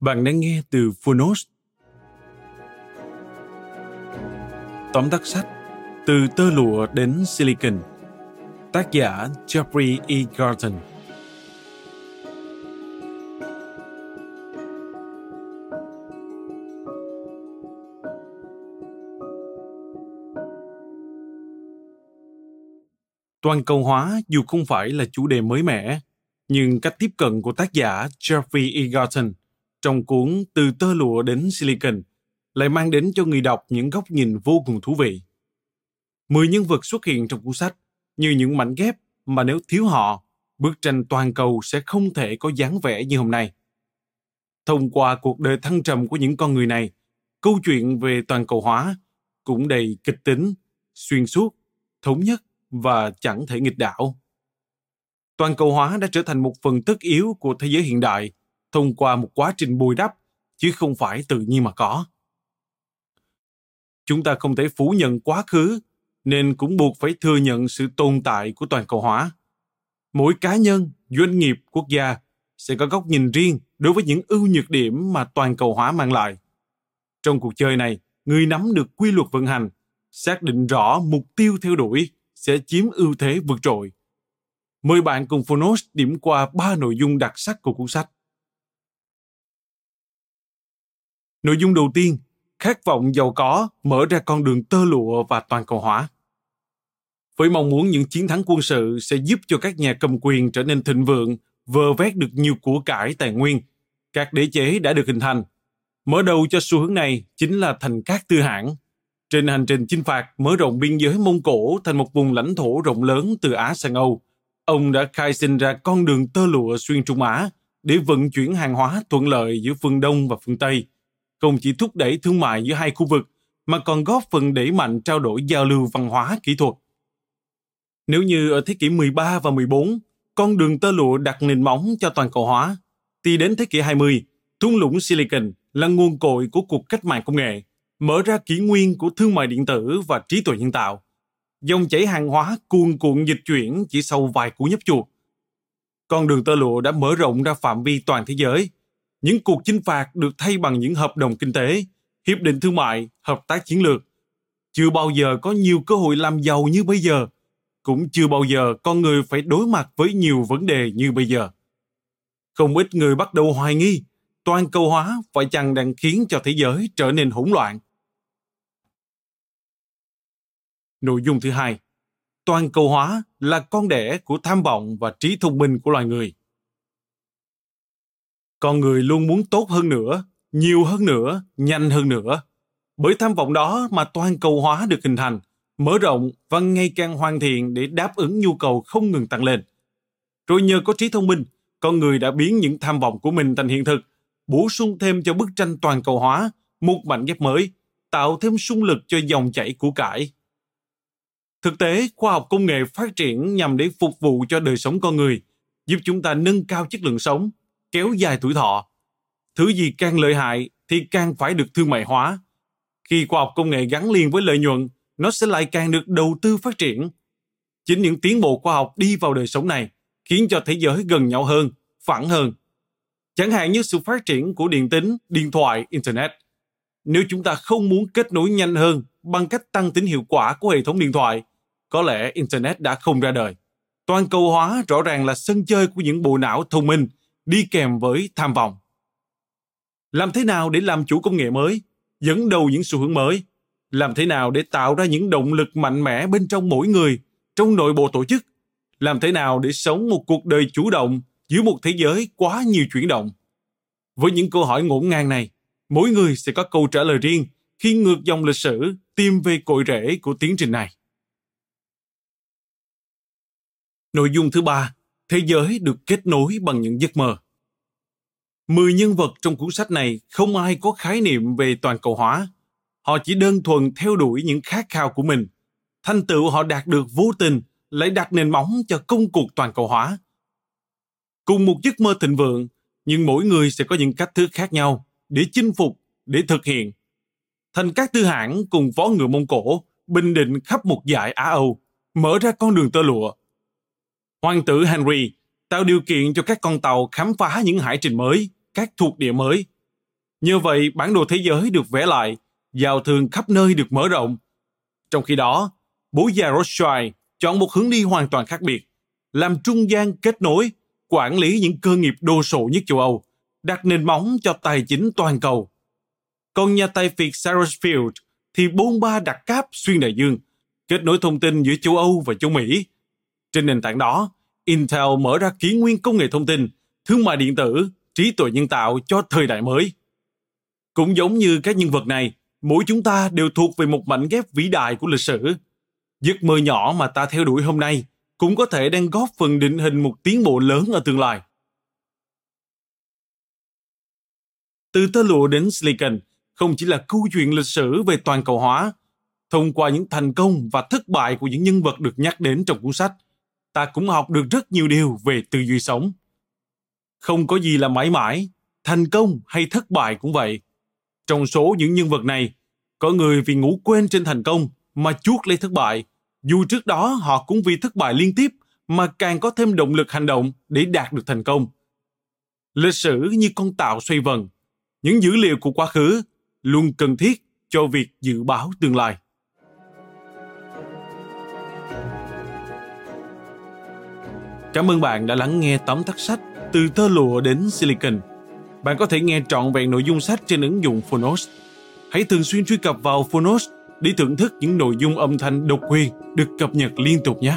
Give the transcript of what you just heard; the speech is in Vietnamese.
Bạn đang nghe từ Phonos. Tóm tắt sách Từ tơ lụa đến silicon Tác giả Jeffrey E. Garton Toàn cầu hóa dù không phải là chủ đề mới mẻ, nhưng cách tiếp cận của tác giả Jeffrey E. Garton trong cuốn Từ tơ lụa đến silicon lại mang đến cho người đọc những góc nhìn vô cùng thú vị. Mười nhân vật xuất hiện trong cuốn sách như những mảnh ghép mà nếu thiếu họ, bức tranh toàn cầu sẽ không thể có dáng vẻ như hôm nay. Thông qua cuộc đời thăng trầm của những con người này, câu chuyện về toàn cầu hóa cũng đầy kịch tính, xuyên suốt, thống nhất và chẳng thể nghịch đảo. Toàn cầu hóa đã trở thành một phần tất yếu của thế giới hiện đại thông qua một quá trình bồi đắp, chứ không phải tự nhiên mà có. Chúng ta không thể phủ nhận quá khứ, nên cũng buộc phải thừa nhận sự tồn tại của toàn cầu hóa. Mỗi cá nhân, doanh nghiệp, quốc gia sẽ có góc nhìn riêng đối với những ưu nhược điểm mà toàn cầu hóa mang lại. Trong cuộc chơi này, người nắm được quy luật vận hành, xác định rõ mục tiêu theo đuổi sẽ chiếm ưu thế vượt trội. Mời bạn cùng phonos điểm qua ba nội dung đặc sắc của cuốn sách. Nội dung đầu tiên, khát vọng giàu có mở ra con đường tơ lụa và toàn cầu hóa. Với mong muốn những chiến thắng quân sự sẽ giúp cho các nhà cầm quyền trở nên thịnh vượng, vơ vét được nhiều của cải tài nguyên, các đế chế đã được hình thành. Mở đầu cho xu hướng này chính là thành các tư hãng. Trên hành trình chinh phạt mở rộng biên giới Mông Cổ thành một vùng lãnh thổ rộng lớn từ Á sang Âu, ông đã khai sinh ra con đường tơ lụa xuyên Trung Á để vận chuyển hàng hóa thuận lợi giữa phương Đông và phương Tây – không chỉ thúc đẩy thương mại giữa hai khu vực mà còn góp phần đẩy mạnh trao đổi giao lưu văn hóa kỹ thuật. Nếu như ở thế kỷ 13 và 14, con đường tơ lụa đặt nền móng cho toàn cầu hóa, thì đến thế kỷ 20, thung lũng Silicon là nguồn cội của cuộc cách mạng công nghệ, mở ra kỷ nguyên của thương mại điện tử và trí tuệ nhân tạo. Dòng chảy hàng hóa cuồn cuộn dịch chuyển chỉ sau vài cú nhấp chuột. Con đường tơ lụa đã mở rộng ra phạm vi toàn thế giới, những cuộc chinh phạt được thay bằng những hợp đồng kinh tế, hiệp định thương mại, hợp tác chiến lược. Chưa bao giờ có nhiều cơ hội làm giàu như bây giờ, cũng chưa bao giờ con người phải đối mặt với nhiều vấn đề như bây giờ. Không ít người bắt đầu hoài nghi toàn cầu hóa phải chăng đang khiến cho thế giới trở nên hỗn loạn. Nội dung thứ hai, toàn cầu hóa là con đẻ của tham vọng và trí thông minh của loài người con người luôn muốn tốt hơn nữa, nhiều hơn nữa, nhanh hơn nữa. Bởi tham vọng đó mà toàn cầu hóa được hình thành, mở rộng và ngày càng hoàn thiện để đáp ứng nhu cầu không ngừng tăng lên. Rồi nhờ có trí thông minh, con người đã biến những tham vọng của mình thành hiện thực, bổ sung thêm cho bức tranh toàn cầu hóa, một mảnh ghép mới, tạo thêm sung lực cho dòng chảy của cải. Thực tế, khoa học công nghệ phát triển nhằm để phục vụ cho đời sống con người, giúp chúng ta nâng cao chất lượng sống kéo dài tuổi thọ. Thứ gì càng lợi hại thì càng phải được thương mại hóa. Khi khoa học công nghệ gắn liền với lợi nhuận, nó sẽ lại càng được đầu tư phát triển. Chính những tiến bộ khoa học đi vào đời sống này khiến cho thế giới gần nhau hơn, phẳng hơn. Chẳng hạn như sự phát triển của điện tính, điện thoại, Internet. Nếu chúng ta không muốn kết nối nhanh hơn bằng cách tăng tính hiệu quả của hệ thống điện thoại, có lẽ Internet đã không ra đời. Toàn cầu hóa rõ ràng là sân chơi của những bộ não thông minh đi kèm với tham vọng. Làm thế nào để làm chủ công nghệ mới, dẫn đầu những xu hướng mới? Làm thế nào để tạo ra những động lực mạnh mẽ bên trong mỗi người, trong nội bộ tổ chức? Làm thế nào để sống một cuộc đời chủ động giữa một thế giới quá nhiều chuyển động? Với những câu hỏi ngổn ngang này, mỗi người sẽ có câu trả lời riêng khi ngược dòng lịch sử tìm về cội rễ của tiến trình này. Nội dung thứ ba, thế giới được kết nối bằng những giấc mơ. Mười nhân vật trong cuốn sách này không ai có khái niệm về toàn cầu hóa. Họ chỉ đơn thuần theo đuổi những khát khao của mình. Thành tựu họ đạt được vô tình lại đặt nền móng cho công cuộc toàn cầu hóa. Cùng một giấc mơ thịnh vượng, nhưng mỗi người sẽ có những cách thức khác nhau để chinh phục, để thực hiện. Thành các tư hãng cùng vó ngựa Mông Cổ, bình định khắp một dải Á Âu, mở ra con đường tơ lụa. Hoàng tử Henry tạo điều kiện cho các con tàu khám phá những hải trình mới, các thuộc địa mới. Như vậy, bản đồ thế giới được vẽ lại, giao thương khắp nơi được mở rộng. Trong khi đó, bố già Rothschild chọn một hướng đi hoàn toàn khác biệt, làm trung gian kết nối, quản lý những cơ nghiệp đô sộ nhất châu Âu, đặt nền móng cho tài chính toàn cầu. Còn nhà tài phiệt Sarsfield thì bôn ba đặt cáp xuyên đại dương, kết nối thông tin giữa châu Âu và châu Mỹ. Trên nền tảng đó, Intel mở ra kỷ nguyên công nghệ thông tin, thương mại điện tử, trí tuệ nhân tạo cho thời đại mới. Cũng giống như các nhân vật này, mỗi chúng ta đều thuộc về một mảnh ghép vĩ đại của lịch sử. Giấc mơ nhỏ mà ta theo đuổi hôm nay cũng có thể đang góp phần định hình một tiến bộ lớn ở tương lai. Từ tơ lụa đến Silicon không chỉ là câu chuyện lịch sử về toàn cầu hóa. Thông qua những thành công và thất bại của những nhân vật được nhắc đến trong cuốn sách, ta cũng học được rất nhiều điều về tư duy sống. Không có gì là mãi mãi, thành công hay thất bại cũng vậy. Trong số những nhân vật này, có người vì ngủ quên trên thành công mà chuốt lấy thất bại, dù trước đó họ cũng vì thất bại liên tiếp mà càng có thêm động lực hành động để đạt được thành công. Lịch sử như con tạo xoay vần, những dữ liệu của quá khứ luôn cần thiết cho việc dự báo tương lai. Cảm ơn bạn đã lắng nghe tóm tắt sách từ tơ lụa đến silicon. Bạn có thể nghe trọn vẹn nội dung sách trên ứng dụng Phonos. Hãy thường xuyên truy cập vào Phonos để thưởng thức những nội dung âm thanh độc quyền được cập nhật liên tục nhé.